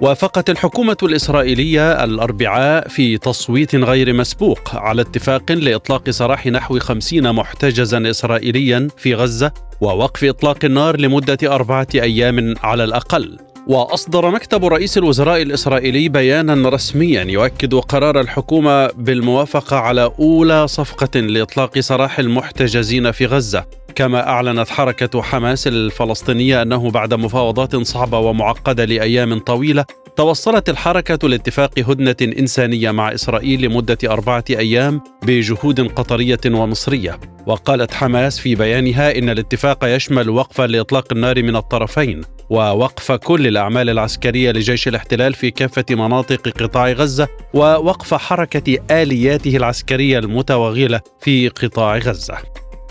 وافقت الحكومة الإسرائيلية الأربعاء في تصويت غير مسبوق على اتفاق لإطلاق سراح نحو خمسين محتجزا إسرائيليا في غزة. ووقف إطلاق النار لمدة أربعة أيام على الأقل. وأصدر مكتب رئيس الوزراء الإسرائيلي بيانا رسميا يؤكد قرار الحكومة بالموافقة على أولى صفقة لإطلاق سراح المحتجزين في غزة. كما أعلنت حركة حماس الفلسطينية أنه بعد مفاوضات صعبة ومعقدة لأيام طويلة توصلت الحركة لاتفاق هدنة إنسانية مع إسرائيل لمدة أربعة أيام بجهود قطرية ومصرية. وقالت حماس في بيانها إن الاتفاق يشمل وقفا لإطلاق النار من الطرفين ووقف كل الأعمال العسكرية لجيش الاحتلال في كافة مناطق قطاع غزة ووقف حركة آلياته العسكرية المتوغلة في قطاع غزة.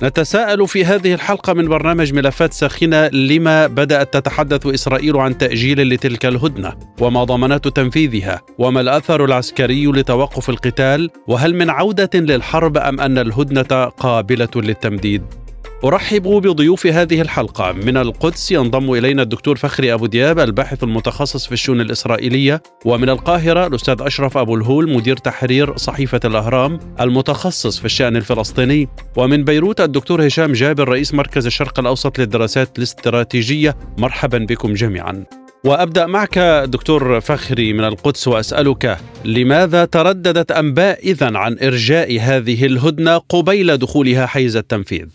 نتساءل في هذه الحلقة من برنامج ملفات ساخنة لما بدأت تتحدث إسرائيل عن تأجيل لتلك الهدنة وما ضمانات تنفيذها وما الأثر العسكري لتوقف القتال وهل من عودة للحرب أم أن الهدنة قابلة للتمديد؟ أرحب بضيوف هذه الحلقة. من القدس ينضم إلينا الدكتور فخري أبو دياب الباحث المتخصص في الشؤون الإسرائيلية ومن القاهرة الأستاذ أشرف أبو الهول مدير تحرير صحيفة الأهرام المتخصص في الشأن الفلسطيني. ومن بيروت الدكتور هشام جابر رئيس مركز الشرق الأوسط للدراسات الاستراتيجية. مرحبا بكم جميعا. وأبدأ معك دكتور فخري من القدس وأسألك لماذا ترددت انباء اذا عن إرجاء هذه الهدنة قبيل دخولها حيز التنفيذ؟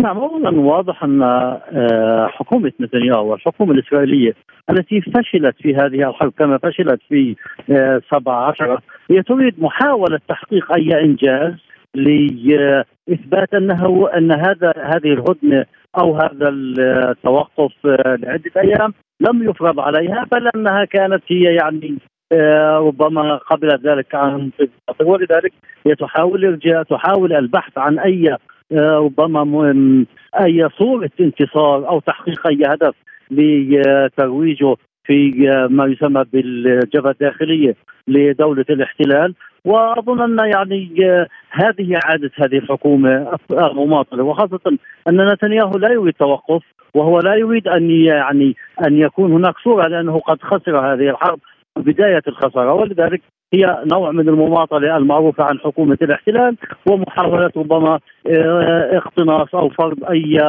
نعم اولا واضح أن آه، حكومة نتنياهو والحكومة الإسرائيلية التي فشلت في هذه الحرب كما فشلت في 17 آه، هي تريد محاولة تحقيق أي إنجاز لاثبات أنه أن هذا هذه الهدنة أو هذا التوقف آه، لعدة أيام لم يفرض عليها بل أنها كانت هي يعني ربما قبلت ذلك عن ولذلك هي تحاول إرجاء تحاول البحث عن أي ربما أي صورة انتصار أو تحقيق أي هدف لترويجه في ما يسمى بالجبهة الداخلية لدولة الاحتلال. وأظن أن يعني هذه عاده هذه الحكومة المماطله وخاصة أن نتنياهو لا يريد توقف وهو لا يريد أن يعني أن يكون هناك صورة لأنه قد خسر هذه الحرب بداية الخسارة. ولذلك هي نوع من المماطلة المعروفة عن حكومة الاحتلال ومحاوله ربما آه، اقتناص أو فرض أي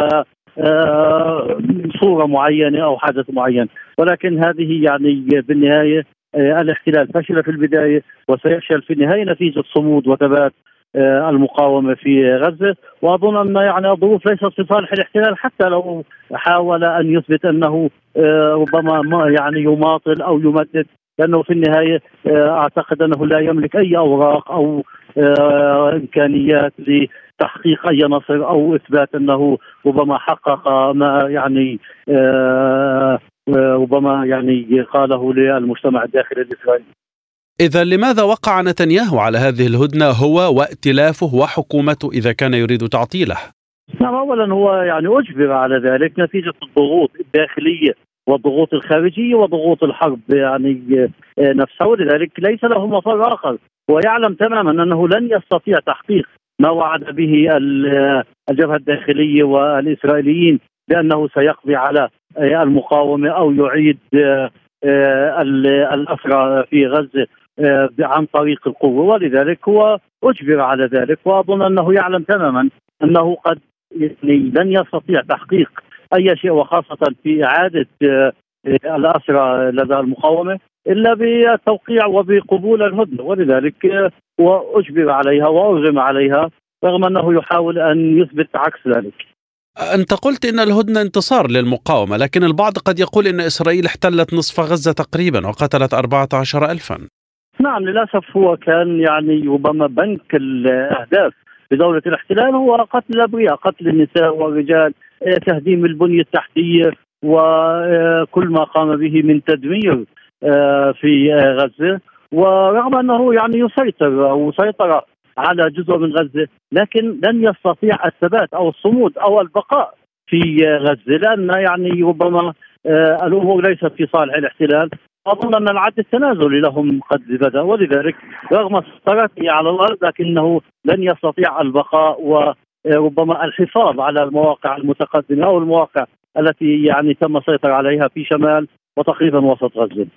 آه، صورة معينة أو حدث معين. ولكن هذه يعني بالنهاية آه، الاحتلال فشل في البداية وسيفشل في النهاية نتيجة صمود وثبات المقاومة في غزة. وأظن أن يعني الظروف ليست في صالح الاحتلال حتى لو حاول أن يثبت أنه ربما يعني يماطل أو يمدد لأنه في النهاية آه، أعتقد أنه لا يملك أي أوراق أو آه، إمكانيات لتحقيق أي نصر أو إثبات أنه ربما حقق ما يعني آه، ربما يعني قاله للمجتمع الداخلي الإسرائيلي. إذا لماذا وقع نتنياهو على هذه الهدنة هو وائتلافه وحكومته إذا كان يريد تعطيله؟ نعم أولا هو يعني أجبر على ذلك نتيجة الضغوط الداخلية والضغوط الخارجية وضغوط الحرب يعني آه، نفسها. ولذلك ليس له مفر آخر. ويعلم تماما أنه لن يستطيع تحقيق ما وعد به آه، الجبهة الداخلية والإسرائيليين بأنه سيقضي على آه، المقاومة أو يعيد الأسرى في غزة عن طريق القوة. ولذلك هو أجبر على ذلك. وأظن أنه يعلم تماما أنه قد يعني لن يستطيع تحقيق أي شيء وخاصة في إعادة آه، الاسرى لدى المقاومة إلا بالتوقيع وبقبول الهدنة ولذلك آه، هو اجبر عليها وارغم عليها رغم أنه يحاول أن يثبت عكس ذلك. أنت قلت إن الهدنة انتصار للمقاومة لكن البعض قد يقول إن إسرائيل احتلت نصف غزة تقريبا وقتلت 14 ألفا نعم للأسف هو كان يعني ربما بنك الأهداف بدولة الاحتلال هو قتل الأبرياء قتل النساء والرجال تهديم البنية التحتية وكل ما قام به من تدمير في غزة. ورغم أنه يعني يسيطر أو سيطر على جزء من غزة لكن لن يستطيع الثبات أو الصمود أو البقاء في غزة لأن يعني ربما الأمور ليست في صالح الاحتلال. أظن أن العد التنازلي لهم قد بدأ ولذلك رغم سيطرته على الأرض لكنه لن يستطيع البقاء وربما الحفاظ على المواقع المتقدمة أو المواقع التي يعني تم السيطرة عليها في شمال وتقريبا وسط غزة.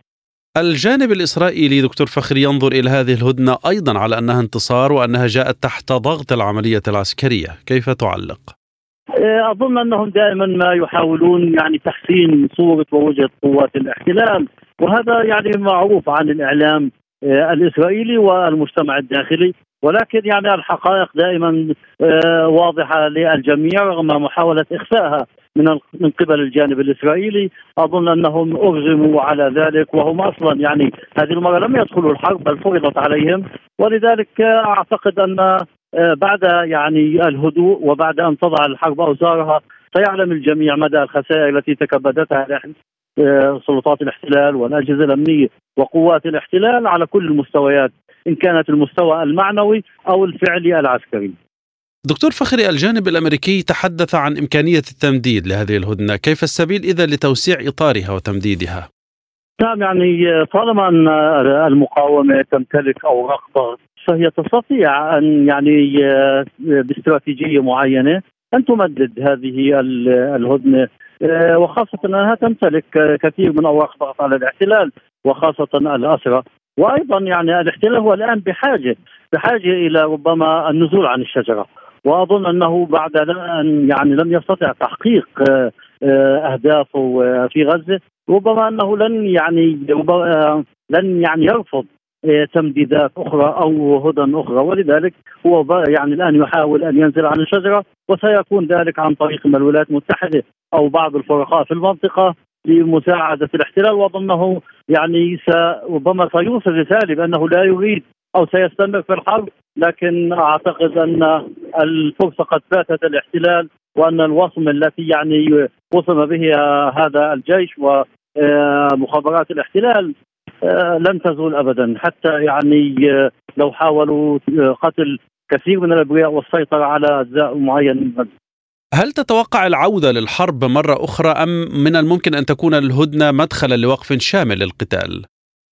الجانب الإسرائيلي دكتور فخري ينظر إلى هذه الهدنة أيضا على أنها انتصار وأنها جاءت تحت ضغط العملية العسكرية، كيف تعلق؟ أظن أنهم دائما ما يحاولون يعني تحسين صورة ووجهه قوات الاحتلال وهذا يعني معروف عن الإعلام آه، الإسرائيلي والمجتمع الداخلي. ولكن يعني الحقائق دائما آه، واضحة للجميع رغم محاولة إخفائها من من قبل الجانب الإسرائيلي. أظن أنهم ارغموا على ذلك وهم أصلا يعني هذه المرة لم يدخلوا الحرب بل فرضت عليهم. ولذلك أعتقد أن آه، بعد يعني الهدوء وبعد أن تضع الحرب أوزارها سيعلم الجميع مدى الخسائر التي تكبدتها آه، سلطات الاحتلال والأجهزة الأمنية وقوات الاحتلال على كل المستويات إن كانت المستوى المعنوي أو الفعلي العسكري. دكتور فخري الجانب الأمريكي تحدث عن إمكانية التمديد لهذه الهدنة، كيف السبيل إذا لتوسيع إطارها وتمديدها؟ نعم يعني طالما أن المقاومة تمتلك اوراق ضغط فهي تستطيع أن يعني آه، باستراتيجية معينة أن تمدد هذه الهدنة آه، وخاصة أنها تمتلك كثير من اوراق ضغط على الاحتلال وخاصة الاسرى وأيضا يعني الاحتلال هو الآن بحاجة بحاجة إلى ربما النزول عن الشجرة. وأظن أنه بعد أن يعني لم يستطع تحقيق آه، أهدافه في غزة ربما أنه لن يعني لن يعني يرفض تمديدات أخرى أو هدى أخرى. ولذلك هو يعني الآن يحاول أن ينزل عن الشجرة وسيكون ذلك عن طريق من الولايات المتحدة أو بعض الفرقاء في المنطقة لمساعدة الاحتلال. واظنه يعني ربما سيوصل رساله بانه لا يريد أو سيستمر في الحرب لكن أعتقد أن الفرصة قد فاتت الاحتلال وأن الوصم التي يعني وصم به هذا الجيش ومخابرات الاحتلال آه، لن تزول ابدا حتى يعني آه، لو حاولوا آه، قتل كثير من الأبرياء والسيطرة على أجزاء معينه من. هل تتوقع العودة للحرب مرة أخرى أم من الممكن أن تكون الهدنة مدخلا لوقف شامل للقتال؟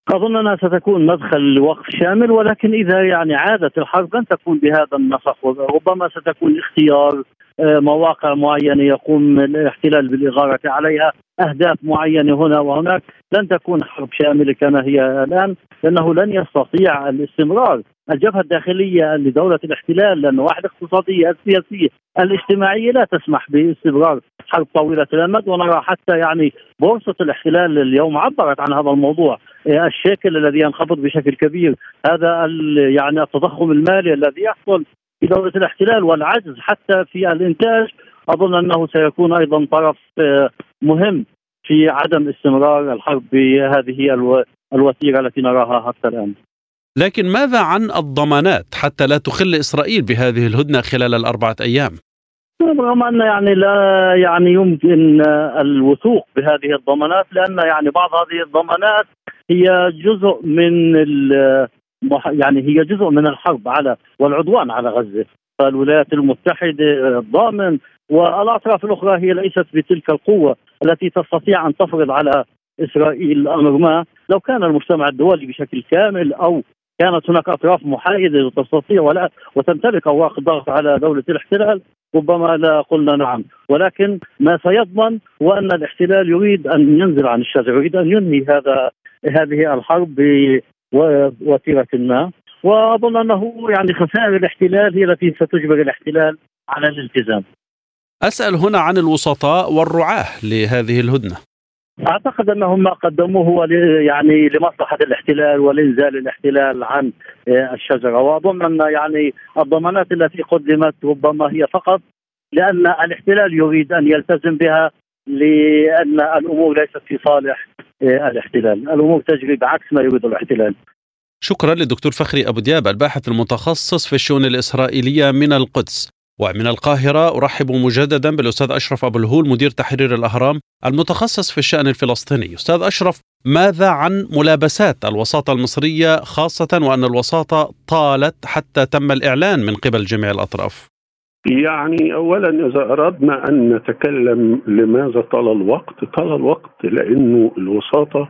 اظن انها ستكون مدخل لوقف شامل ولكن إذا يعني عادت الحرب لن تكون بهذا النسق ربما ستكون اختيار مواقع معينة يقوم الاحتلال بالإغارة عليها أهداف معينة هنا وهناك. لن تكون حرب شاملة كما هي الآن لأنه لن يستطيع الاستمرار. الجبهة الداخلية لدولة الاحتلال لأن واحدة الاقتصاديه السياسيه الاجتماعية لا تسمح باستمرار حرب طويلة الأمد. ونرى حتى يعني بورصة الاحتلال اليوم عبرت عن هذا الموضوع. الشكل الذي ينخفض بشكل كبير هذا يعني التضخم المالي الذي يحصل في دوله الاحتلال والعجز حتى في الإنتاج أظن أنه سيكون أيضا طرف آه، مهم في عدم استمرار الحرب بهذه الوتيره التي نراها حتى الآن. لكن ماذا عن الضمانات حتى لا تخل إسرائيل بهذه الهدنة خلال الأربعة أيام؟ رغم أن يعني لا يعني يمكن الوثوق بهذه الضمانات لأن يعني بعض هذه الضمانات هي جزء من يعني هي جزء من الحرب على والعدوان على غزة. الولايات المتحدة الضامن والأطراف الأخرى هي ليست بتلك القوة التي تستطيع أن تفرض على إسرائيل أمر ما. لو كان المجتمع الدولي بشكل كامل أو كانت هناك أطراف محايدة تستطيع ولا وتمتلك أوراق الضغط على دولة الاحتلال ربما لا قلنا نعم. ولكن ما سيضمن هو أن الاحتلال يريد أن ينزل عن الشجره يريد أن ينهي هذا هذه الحرب بوتيره ما وأظن أنه يعني خسائر الاحتلال هي التي ستجبر الاحتلال على الالتزام. أسأل هنا عن الوسطاء والرعاة لهذه الهدنة. أعتقد أنهم ما قدموه هو يعني لمصلحة الاحتلال ولإنزال الاحتلال عن آه، الشجرة وأظن أن يعني الضمانات التي قدمت ربما هي فقط لأن الاحتلال يريد أن يلتزم بها لأن الأمور ليست في صالح آه، الاحتلال، الأمور تجري بعكس ما يريد الاحتلال. شكرا للدكتور فخري أبو دياب الباحث المتخصص في الشؤون الإسرائيلية من القدس. ومن القاهرة أرحب مجددا بالأستاذ أشرف أبو الهول مدير تحرير الأهرام المتخصص في الشأن الفلسطيني أستاذ أشرف ماذا عن ملابسات الوساطة المصرية خاصة وأن الوساطة طالت حتى تم الإعلان من قبل جميع الأطراف يعني اولا إذا أردنا أن نتكلم لماذا طال الوقت؟ طال الوقت لأنه الوساطة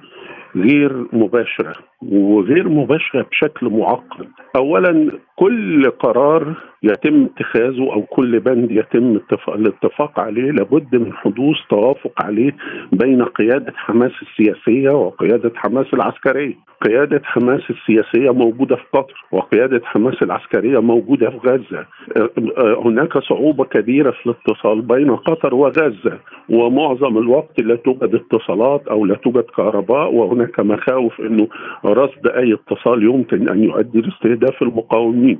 غير مباشرة. وغير مباشرة بشكل معقد اولا كل قرار يتم اتخاذه أو كل بند يتم الاتفاق عليه لابد من حدوث توافق عليه بين قيادة حماس السياسية وقيادة حماس العسكرية. قيادة حماس السياسية موجودة في قطر وقيادة حماس العسكرية موجودة في غزة. هناك صعوبة كبيرة في الاتصال بين قطر وغزة ومعظم الوقت لا توجد اتصالات أو لا توجد كهرباء وهناك مخاوف إنه رصد أي اتصال يمكن أن يؤدي لاستهداف المقاومين.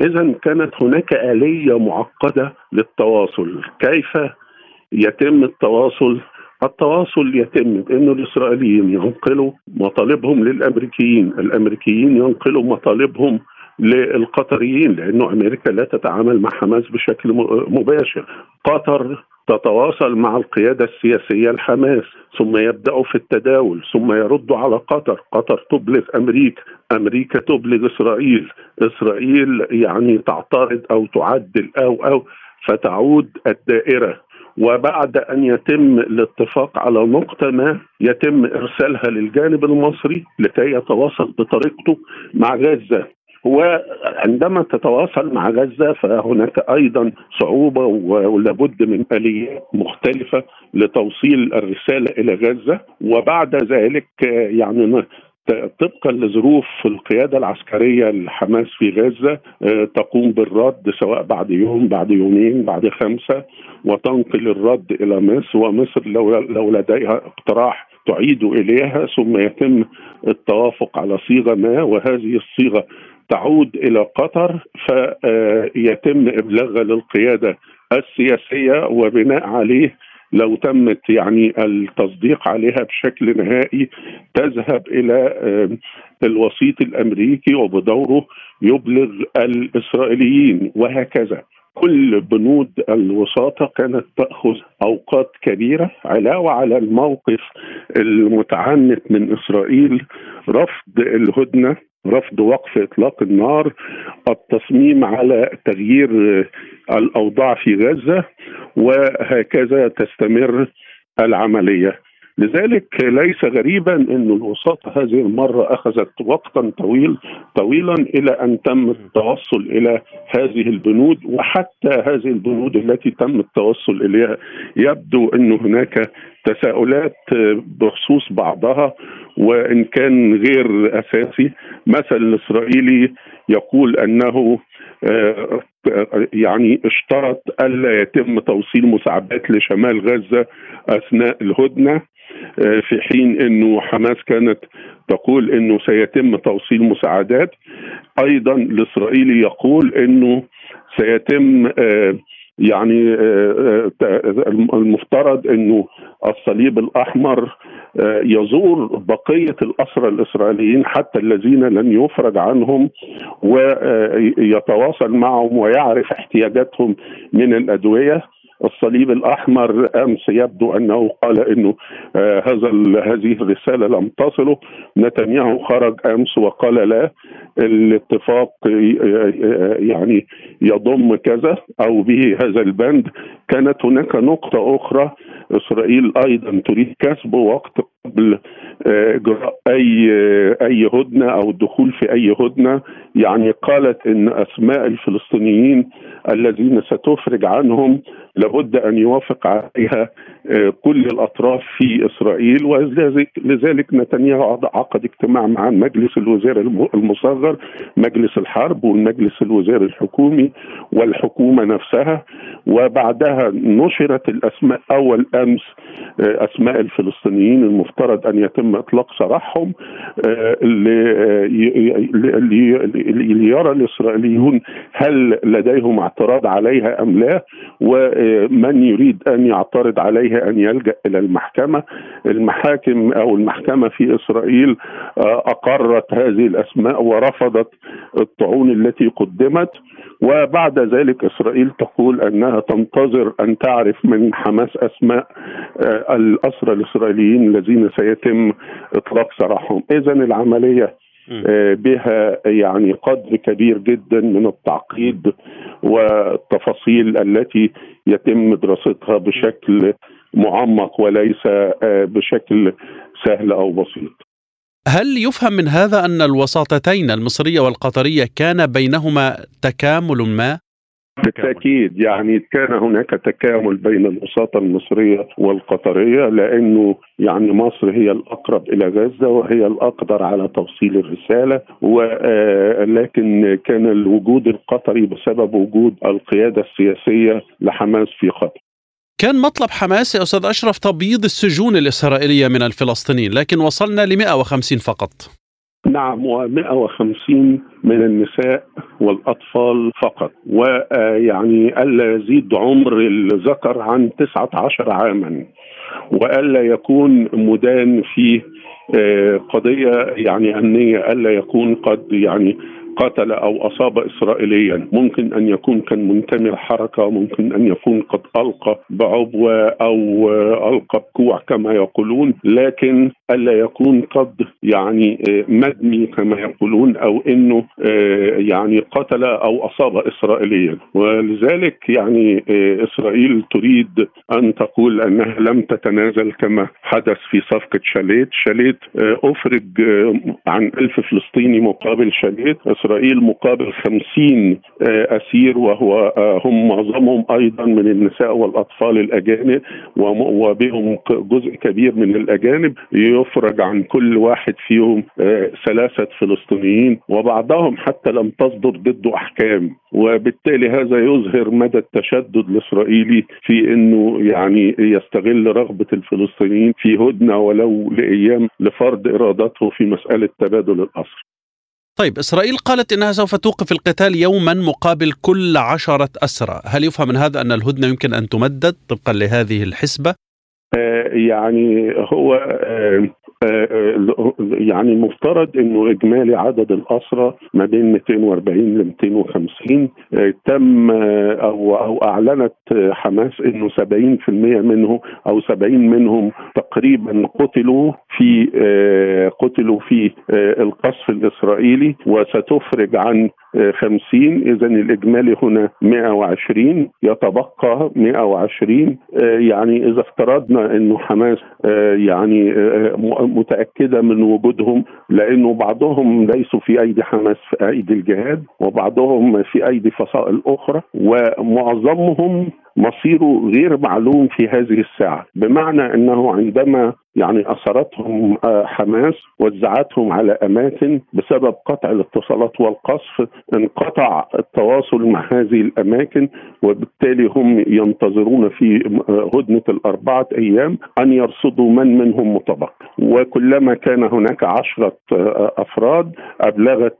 اذا كانت هناك آلية معقدة للتواصل، كيف يتم التواصل؟ التواصل يتم بأن الإسرائيليين ينقلوا مطالبهم للأمريكيين الأمريكيين ينقلوا مطالبهم للقطريين لأنه أمريكا لا تتعامل مع حماس بشكل مباشر قطر تتواصل مع القيادة السياسية الحماس ثم يبدأوا في التداول ثم يردوا على قطر. قطر تبلغ أمريكا أمريكا تبلغ إسرائيل. إسرائيل يعني تعترض أو تعدل أو أو فتعود الدائرة. وبعد أن يتم الاتفاق على نقطة ما يتم إرسالها للجانب المصري لكي يتواصل بطريقته مع غزة. وعندما تتواصل مع غزة فهناك أيضا صعوبة ولابد من اليات مختلفة لتوصيل الرسالة إلى غزة. وبعد ذلك يعني طبقا لظروف القيادة العسكرية لحماس في غزة تقوم بالرد سواء بعد يوم بعد يومين بعد خمسة وتنقل الرد إلى مصر. ومصر لو لو لديها اقتراح تعيد إليها ثم يتم التوافق على صيغة ما. وهذه الصيغة تعود إلى قطر فيتم ابلاغها للقيادة السياسية وبناء عليه لو تمت يعني التصديق عليها بشكل نهائي تذهب إلى الوسيط الأمريكي وبدوره يبلغ الإسرائيليين وهكذا. كل بنود الوساطة كانت تأخذ أوقات كبيرة علاوة على الموقف المتعنت من إسرائيل رفض الهدنة رفض وقف إطلاق النار التصميم على تغيير الأوضاع في غزة وهكذا تستمر العملية. لذلك ليس غريبا إن الوساطه هذه المرة أخذت وقتا طويل طويلا إلى أن تم التوصل إلى هذه البنود وحتى هذه البنود التي تم التوصل إليها يبدو إن هناك تساؤلات بخصوص بعضها وإن كان غير أساسي. مثل الاسرائيلي يقول أنه يعني اشترط ألا يتم توصيل مساعدات لشمال غزة أثناء الهدنة. في حين إنه حماس كانت تقول إنه سيتم توصيل مساعدات. أيضا الإسرائيلي يقول إنه سيتم يعني المفترض إنه الصليب الأحمر يزور بقية الأسرى الإسرائيليين حتى الذين لم يفرج عنهم ويتواصل معهم ويعرف احتياجاتهم من الأدوية. الصليب الأحمر أمس يبدو أنه قال إنه آه هذا هذه الرسالة لم تصله. نتنياهو خرج أمس وقال لا الاتفاق يعني يضم كذا أو به هذا البند. كانت هناك نقطة أخرى إسرائيل أيضا تريد كسب وقت قبل اجراء أي أي هدنة أو الدخول في أي هدنة. يعني قالت إن أسماء الفلسطينيين الذين ستفرج عنهم لابد أن يوافق عليها كل الأطراف في إسرائيل. ولذلك نتنياهو عقد اجتماع مع مجلس الوزراء المصغر مجلس الحرب والمجلس الوزاري الحكومي والحكومة نفسها. وبعدها نشرت الأسماء أول أمس أسماء الفلسطينيين المفترض أن يتم إطلاق سراحهم ليرى الإسرائيليون هل لديهم اعتراض عليها أم لا و من يريد أن يعترض عليه أن يلجأ إلى المحكمة. المحاكم أو المحكمة في إسرائيل أقرت هذه الأسماء ورفضت الطعون التي قدمت. وبعد ذلك إسرائيل تقول أنها تنتظر أن تعرف من حماس أسماء الأسرى الإسرائيليين الذين سيتم إطلاق سراحهم اذا العملية آه، بها يعني قدر كبير جدا من التعقيد والتفاصيل التي يتم دراستها بشكل معمق وليس آه، بشكل سهل أو بسيط. هل يفهم من هذا أن الوساطتين المصرية والقطرية كان بينهما تكامل ما؟ بالتأكيد يعني كان هناك تكامل بين الوساطة المصرية والقطرية لأنه يعني مصر هي الأقرب إلى غزة وهي الأقدر على توصيل الرسالة ولكن آه، كان الوجود القطري بسبب وجود القيادة السياسية لحماس في قطر. كان مطلب حماس يا أستاذ أشرف تبييض السجون الإسرائيلية من الفلسطينيين لكن وصلنا ل 150 فقط. نعم و150 من النساء والأطفال فقط ويعني ألا يزيد عمر الذكر عن 19 عاما وألا يكون مدان في آه، قضية يعني أمنية ألا يكون قد يعني قاتل أو أصاب اسرائيليا. ممكن أن يكون كان منتمي لحركه ممكن أن يكون قد ألقى بعبوه أو ألقى بكوع كما يقولون. لكن ألا يكون قد يعني مدمي كما يقولون أو إنه يعني قتل أو أصاب اسرائيليا. ولذلك يعني إسرائيل تريد أن تقول أنها لم تتنازل كما حدث في صفقة شاليت. شاليت أفرج عن ألف فلسطيني مقابل شاليت. إسرائيل مقابل خمسين آه، أسير وهو آه، هم معظمهم أيضا من النساء والأطفال الأجانب وبهم جزء كبير من الأجانب. يفرج عن كل واحد فيهم آه، ثلاثة فلسطينيين وبعضهم حتى لم تصدر ضده أحكام. وبالتالي هذا يظهر مدى التشدد الإسرائيلي في أنه يعني يستغل رغبة الفلسطينيين في هدنة ولو لأيام لفرض إرادته في مسألة تبادل الأسر طيب إسرائيل قالت إنها سوف توقف القتال يوما مقابل كل عشرة أسرى هل يفهم من هذا أن الهدنة يمكن أن تمدد طبقا لهذه الحسبة؟ آه يعني هو آه يعني مفترض إنه إجمالي عدد الأسرى ما بين 240 ل 250 آه، تم أو أو أعلنت حماس إنه 70% منه أو 70 منهم تقريبا قتلوا في قتلوا في القصف الإسرائيلي وستفرج عن 50 اذا الإجمالي هنا 120 يتبقى 120 يعني إذا افترضنا إنه حماس يعني متأكدة من وجودهم لأنه بعضهم ليسوا في أيدي حماس في أيدي الجهاد وبعضهم في أيدي فصائل أخرى ومعظمهم مصيره غير معلوم في هذه الساعة. بمعنى أنه عندما يعني أثرتهم آه، حماس وزعتهم على أماكن بسبب قطع الاتصالات والقصف. انقطع التواصل مع هذه الأماكن وبالتالي هم ينتظرون في آه، هدنة الأربعة أيام أن يرصدوا من منهم متبقي وكلما كان هناك عشرة آه، أفراد أبلغت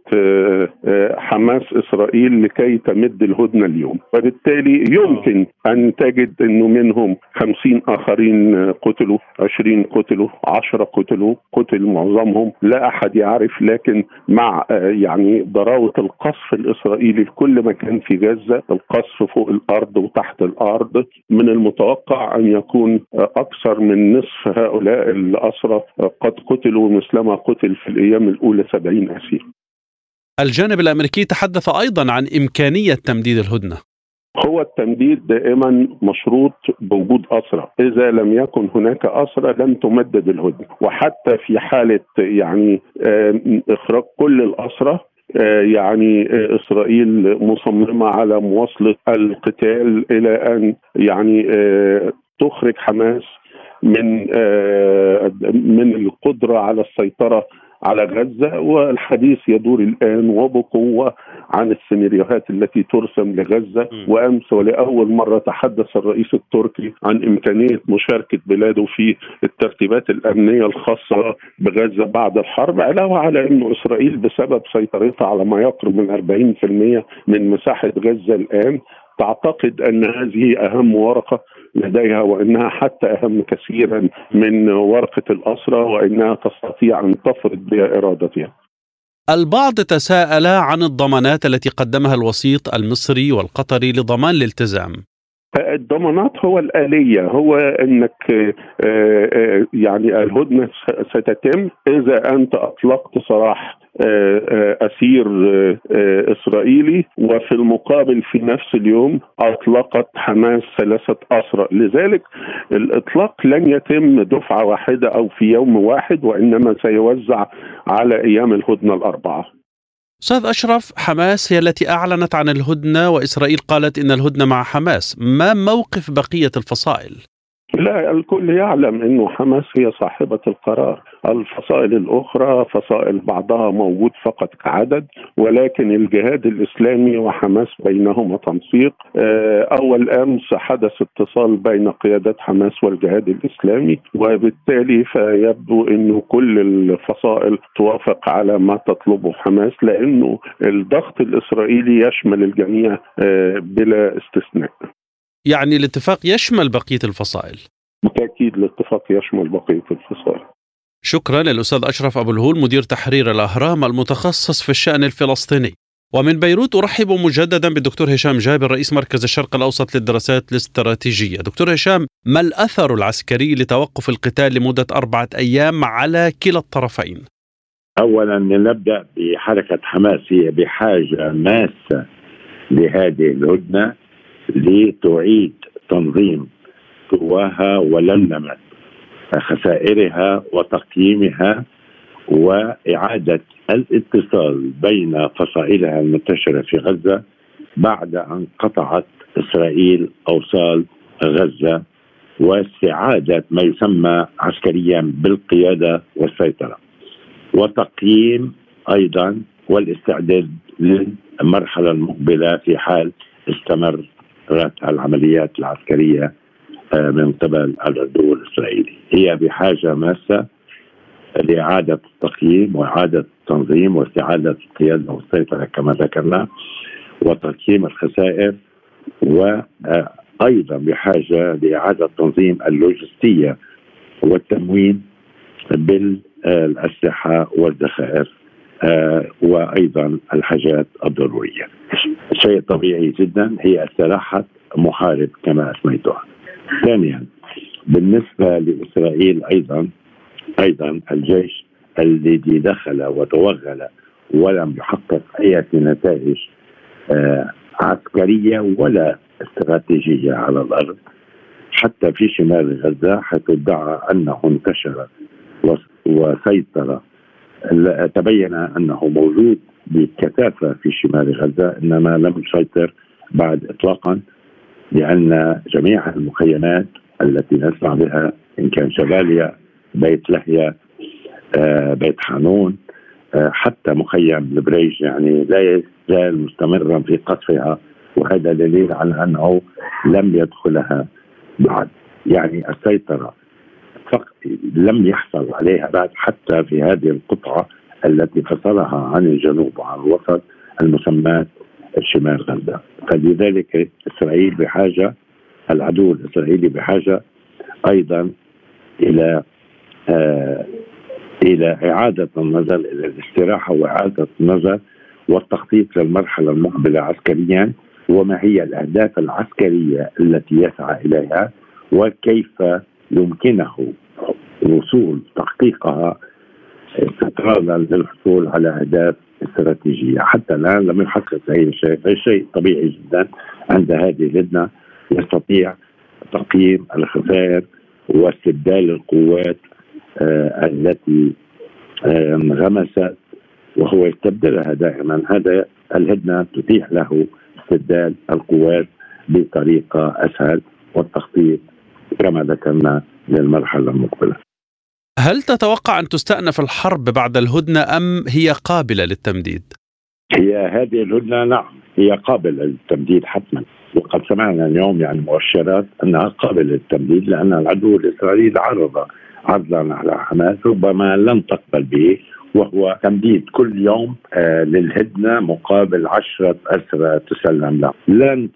حماس إسرائيل لكي تمد الهدنة اليوم. وبالتالي يمكن أن تجد إنه منهم خمسين آخرين قتلوا عشرين قتلوا. قتلوا عشرة قتلوا قتل معظمهم لا أحد يعرف لكن مع آه، يعني ضراوة القصف الإسرائيلي لكل مكان في غزة القصف فوق الأرض وتحت الأرض من المتوقع أن يكون آه، أكثر من نصف هؤلاء الأسرى آه، قد قتلوا مثلما قتل في الأيام الأولى 70 أسير. الجانب الأمريكي تحدث أيضا عن إمكانية تمديد الهدنة. هو التمديد دائما مشروط بوجود أسرى إذا لم يكن هناك أسرى لن تمدد الهدنة وحتى في حالة يعني إخراج كل الأسرى آه، يعني آه، إسرائيل مصممة على مواصلة القتال إلى أن يعني آه، تخرج حماس من من القدرة على السيطرة على غزة. والحديث يدور الآن وبقوة عن السيناريوهات التي ترسم لغزة وأمس ولأول مرة تحدث الرئيس التركي عن إمكانية مشاركة بلاده في الترتيبات الأمنية الخاصة بغزة بعد الحرب علاوة على انه إسرائيل بسبب سيطرتها على ما يقرب من 40% من مساحة غزة الآن تعتقد أن هذه أهم ورقة لديها وأنها حتى أهم كثيرا من ورقة الأسرى وإنها تستطيع أن تفرض بإرادتها. البعض تساءل عن الضمانات التي قدمها الوسيط المصري والقطري لضمان الالتزام. الضمانات هو الآلية هو أنك آه، آه، يعني الهدنة ستتم إذا أنت أطلقت سراح آه، أسير إسرائيلي وفي المقابل في نفس اليوم أطلقت حماس ثلاثة أسرى. لذلك الإطلاق لن يتم دفعة واحدة أو في يوم واحد وإنما سيوزع على أيام الهدنة الأربعة. أستاذ أشرف حماس هي التي أعلنت عن الهدنة وإسرائيل قالت إن الهدنة مع حماس. ما موقف بقية الفصائل؟ لا الكل يعلم إنه حماس هي صاحبة القرار. الفصائل الأخرى فصائل بعضها موجود فقط كعدد ولكن الجهاد الإسلامي وحماس بينهما تنسيق. آه، أول أمس حدث اتصال بين قيادات حماس والجهاد الإسلامي وبالتالي فيبدو انه كل الفصائل توافق على ما تطلبه حماس لأنه الضغط الإسرائيلي يشمل الجميع آه، بلا استثناء. يعني الاتفاق يشمل بقية الفصائل بالتأكيد الاتفاق يشمل بقية الفصائل شكرا للأستاذ أشرف أبو الهول مدير تحرير الأهرام المتخصص في الشأن الفلسطيني ومن بيروت أرحب مجددا بالدكتور هشام جابر رئيس مركز الشرق الأوسط للدراسات الاستراتيجية. دكتور هشام ما الأثر العسكري لتوقف القتال لمدة أربعة أيام على كلا الطرفين؟ اولا نبدأ بحركة حماس هي بحاجة ماسة لهذه الهدنة لتعيد تنظيم قواها ولملمه خسائرها وتقييمها وإعادة الاتصال بين فصائلها المنتشرة في غزة بعد أن قطعت إسرائيل أوصال غزة واستعادة ما يسمى عسكريا بالقيادة والسيطرة. وتقييم أيضا والاستعداد للمرحلة المقبلة في حال استمر العمليات العسكرية آه، من قبل العدو الاسرائيلي هي بحاجة ماسة لإعادة التقييم وإعادة التنظيم واستعادة القيادة والسيطرة كما ذكرنا وتقييم الخسائر وأيضا بحاجة لإعادة تنظيم اللوجستية والتموين بالأسلحة والذخائر آه، وأيضا الحاجات الضرورية. شيء طبيعي جدا هي استراحه محارب كما أسميتها. ثانيا بالنسبة لإسرائيل أيضا أيضا الجيش الذي دخل وتوغل ولم يحقق أي نتائج آه، عسكرية ولا استراتيجية على الأرض حتى في شمال غزة حيث ادعى أنه انتشر وسيطر تبين أنه موجود بكثافة في شمال غزة إنما لم يسيطر بعد اطلاقا لأن جميع المخيمات التي نسمع بها إن كان شباليا بيت لهيا آه، بيت حانون آه، حتى مخيم البريج يعني لا يزال مستمرا في قصفها وهذا دليل على أنه لم يدخلها بعد. يعني السيطرة لم يحصل عليها بعد حتى في هذه القطعة. التي فصلها عن الجنوب وعن الوسط المسماة شمال غزة. فلذلك إسرائيل بحاجة العدو الإسرائيلي بحاجة أيضا إلى آه إلى إعادة النظر إلى الاستراحة وإعادة النظر والتخطيط للمرحلة المقبلة عسكريا وما هي الأهداف العسكرية التي يسعى إليها وكيف يمكنه الوصول تحقيقها استطرادا للحصول على أهداف استراتيجية، حتى الآن لم يحقق أي شيء، أي شيء طبيعي جدا عند هذه اللجنه يستطيع تقييم الخسائر واستبدال القوات آه التي آه انغمست وهو يستبدلها دائما هذا الهدنة تتيح له استبدال القوات بطريقة أسهل والتخطيط كما ذكرنا للمرحلة المقبلة. هل تتوقع أن تستأنف الحرب بعد الهدنة أم هي قابلة للتمديد؟ هي هذه الهدنة نعم هي قابلة للتمديد حتما وقد سمعنا اليوم يعني مؤشرات أنها قابلة للتمديد لأن العدو الإسرائيلي عرض عرضا على حماس ربما لن تقبل به وهو تمديد كل يوم آه للهدنة مقابل عشرة أسرى تسلم له. لن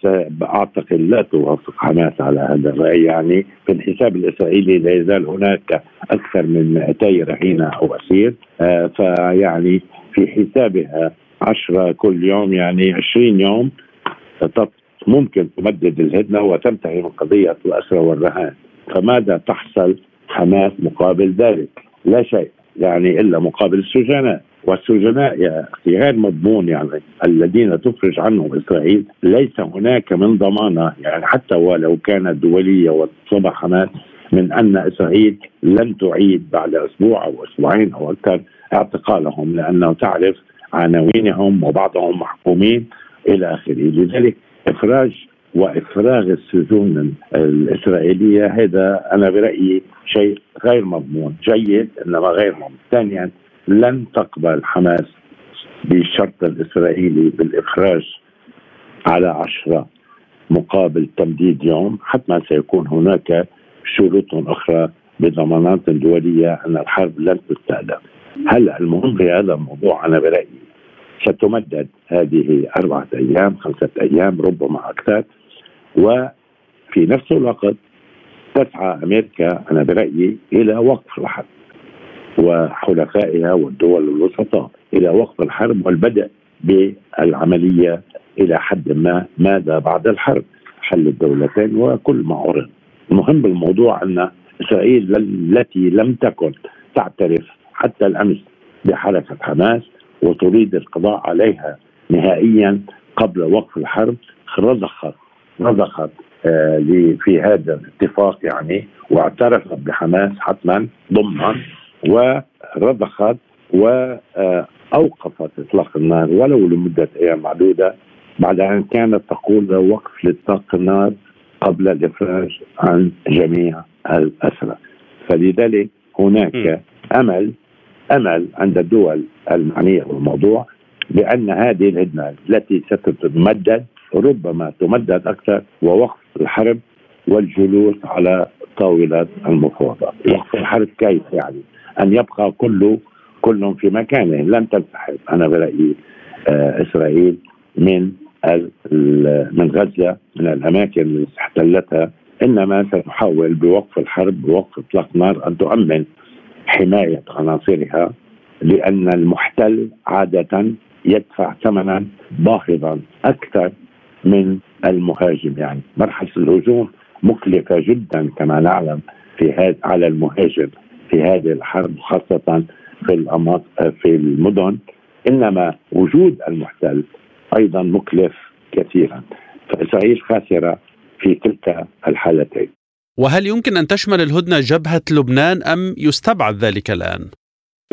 أعتقد لا توافق حماس على هذا الرأي. يعني في الحساب الإسرائيلي لا يزال هناك أكثر من 200 رهينة أو أسير. آه فيعني في حسابها عشرة كل يوم يعني 20 يوم ممكن تمدد الهدنة وتنتهي من قضية الأسرى والرهان. فماذا تحصل حماس مقابل ذلك؟ لا شيء. يعني إلا مقابل السجناء. والسجناء يا أخي غير مضمون يعني. الذين تفرج عنهم إسرائيل ليس هناك من ضمانة. يعني حتى ولو كانت دولية وصبح حماس من أن إسرائيل لن تعيد بعد أسبوع أو أسبوعين أو أكثر اعتقالهم لأنه تعرف عناوينهم وبعضهم محكومين إلى آخره. لذلك إفراج وإفراغ السجون الإسرائيلية هذا أنا برأيي شيء غير مضمون. جيد إنما غير مضمون. ثانيا لن تقبل حماس بالشرط الإسرائيلي بالإخراج على عشرة مقابل تمديد يوم حتما سيكون هناك شروط أخرى بضمانات دولية أن الحرب لن تستهدف. هلا المهم في هذا الموضوع؟ أنا برأيي ستمدد هذه أربعة أيام خمسة أيام ربما أكثر. وفي نفس الوقت تسعى أمريكا أنا برأيي إلى وقف الحرب وحلفائها والدول الوسطاء إلى وقف الحرب والبدء بالعملية إلى حد ما ماذا بعد الحرب حل الدولتين وكل ما عرض. المهم بالموضوع أن إسرائيل التي لم تكن تعترف حتى الأمس بحركه حماس وتريد القضاء عليها نهائيا قبل وقف الحرب رضخت رضخت آه في هذا الاتفاق يعني واعترفت بحماس حتما ضمنا ورضخت واوقفت إطلاق النار ولو لمدة أيام معدودة بعد أن كانت تقول وقف لإطلاق النار قبل الإفراج عن جميع الأسرى. فلذلك هناك أمل أمل عند الدول المعنية بالموضوع بأن هذه الهدنة التي ستتمدد ربما تمدد أكثر ووقف الحرب والجلوس على طاوله المفاوضات، وقف الحرب كيف يعني؟ أن يبقى كله كل في مكانه. لن تنسحب. أنا برأيي آه إسرائيل من من غزة من الأماكن اللي احتلتها. إنما ستحاول بوقف الحرب بوقف إطلاق نار أن تؤمن حماية عناصرها لأن المحتل عادة يدفع ثمنا باهظا أكثر من المهاجم. يعني مرحلة الهجوم مكلفة جدا كما نعلم في هذا على المهاجم في هذه الحرب خاصة في في المدن. إنما وجود المحتل أيضا مكلف كثيرا. فاسرائيل خاسرة في كلتا الحالتين. وهل يمكن أن تشمل الهدنة جبهة لبنان أم يستبعد ذلك الآن؟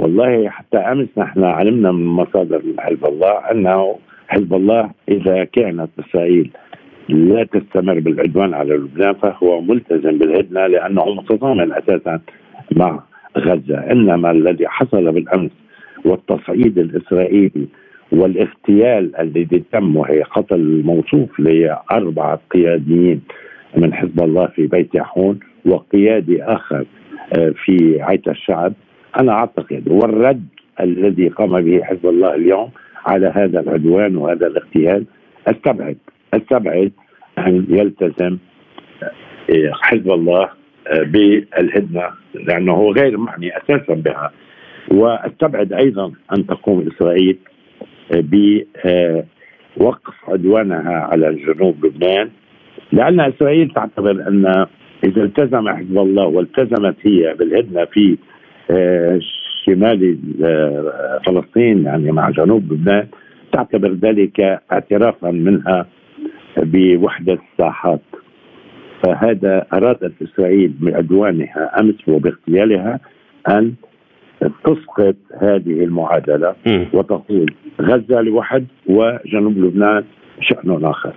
والله حتى أمس نحن علمنا من مصادر حزب الله أنه حزب الله إذا كانت اسرائيل لا تستمر بالعدوان على لبنان فهو ملتزم بالهدنة لأنه متضامن أساسا مع غزة، إنما الذي حصل بالأمس والتصعيد الإسرائيلي والاغتيال الذي تم وهي قتل الموصوف لأربعة قياديين من حزب الله في بيت يحون وقيادي آخر آه، في عيت الشعب. أنا أعتقد والرد الذي قام به حزب الله اليوم على هذا العدوان وهذا الاغتيال استبعد استبعد أن يلتزم آه، حزب الله آه، بالهدنة لأنه هو غير معني أساسا بها. واستبعد أيضا أن تقوم إسرائيل بوقف عدوانها على جنوب لبنان. لأن اسرائيل تعتبر أن إذا التزم حزب الله والتزمت هي بالهدنة في شمال آه، فلسطين يعني مع جنوب لبنان تعتبر ذلك اعترافا منها بوحدة الساحات. فهذا أرادت إسرائيل بعدوانها أمس وباغتيالها أن تسقط هذه المعادلة وتقول غزة لوحد وجنوب لبنان شأن آخر.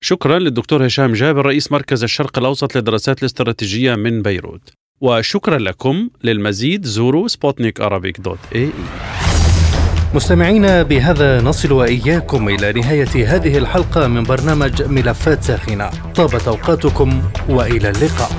شكرا للدكتور هشام جابر رئيس مركز الشرق الأوسط للدراسات الاستراتيجية من بيروت. وشكرا لكم للمزيد. زوروا سبوتنيك دوت اي, إي. مستمعينا بهذا نصل وإياكم إلى نهاية هذه الحلقة من برنامج ملفات ساخنة. طابت أوقاتكم وإلى اللقاء.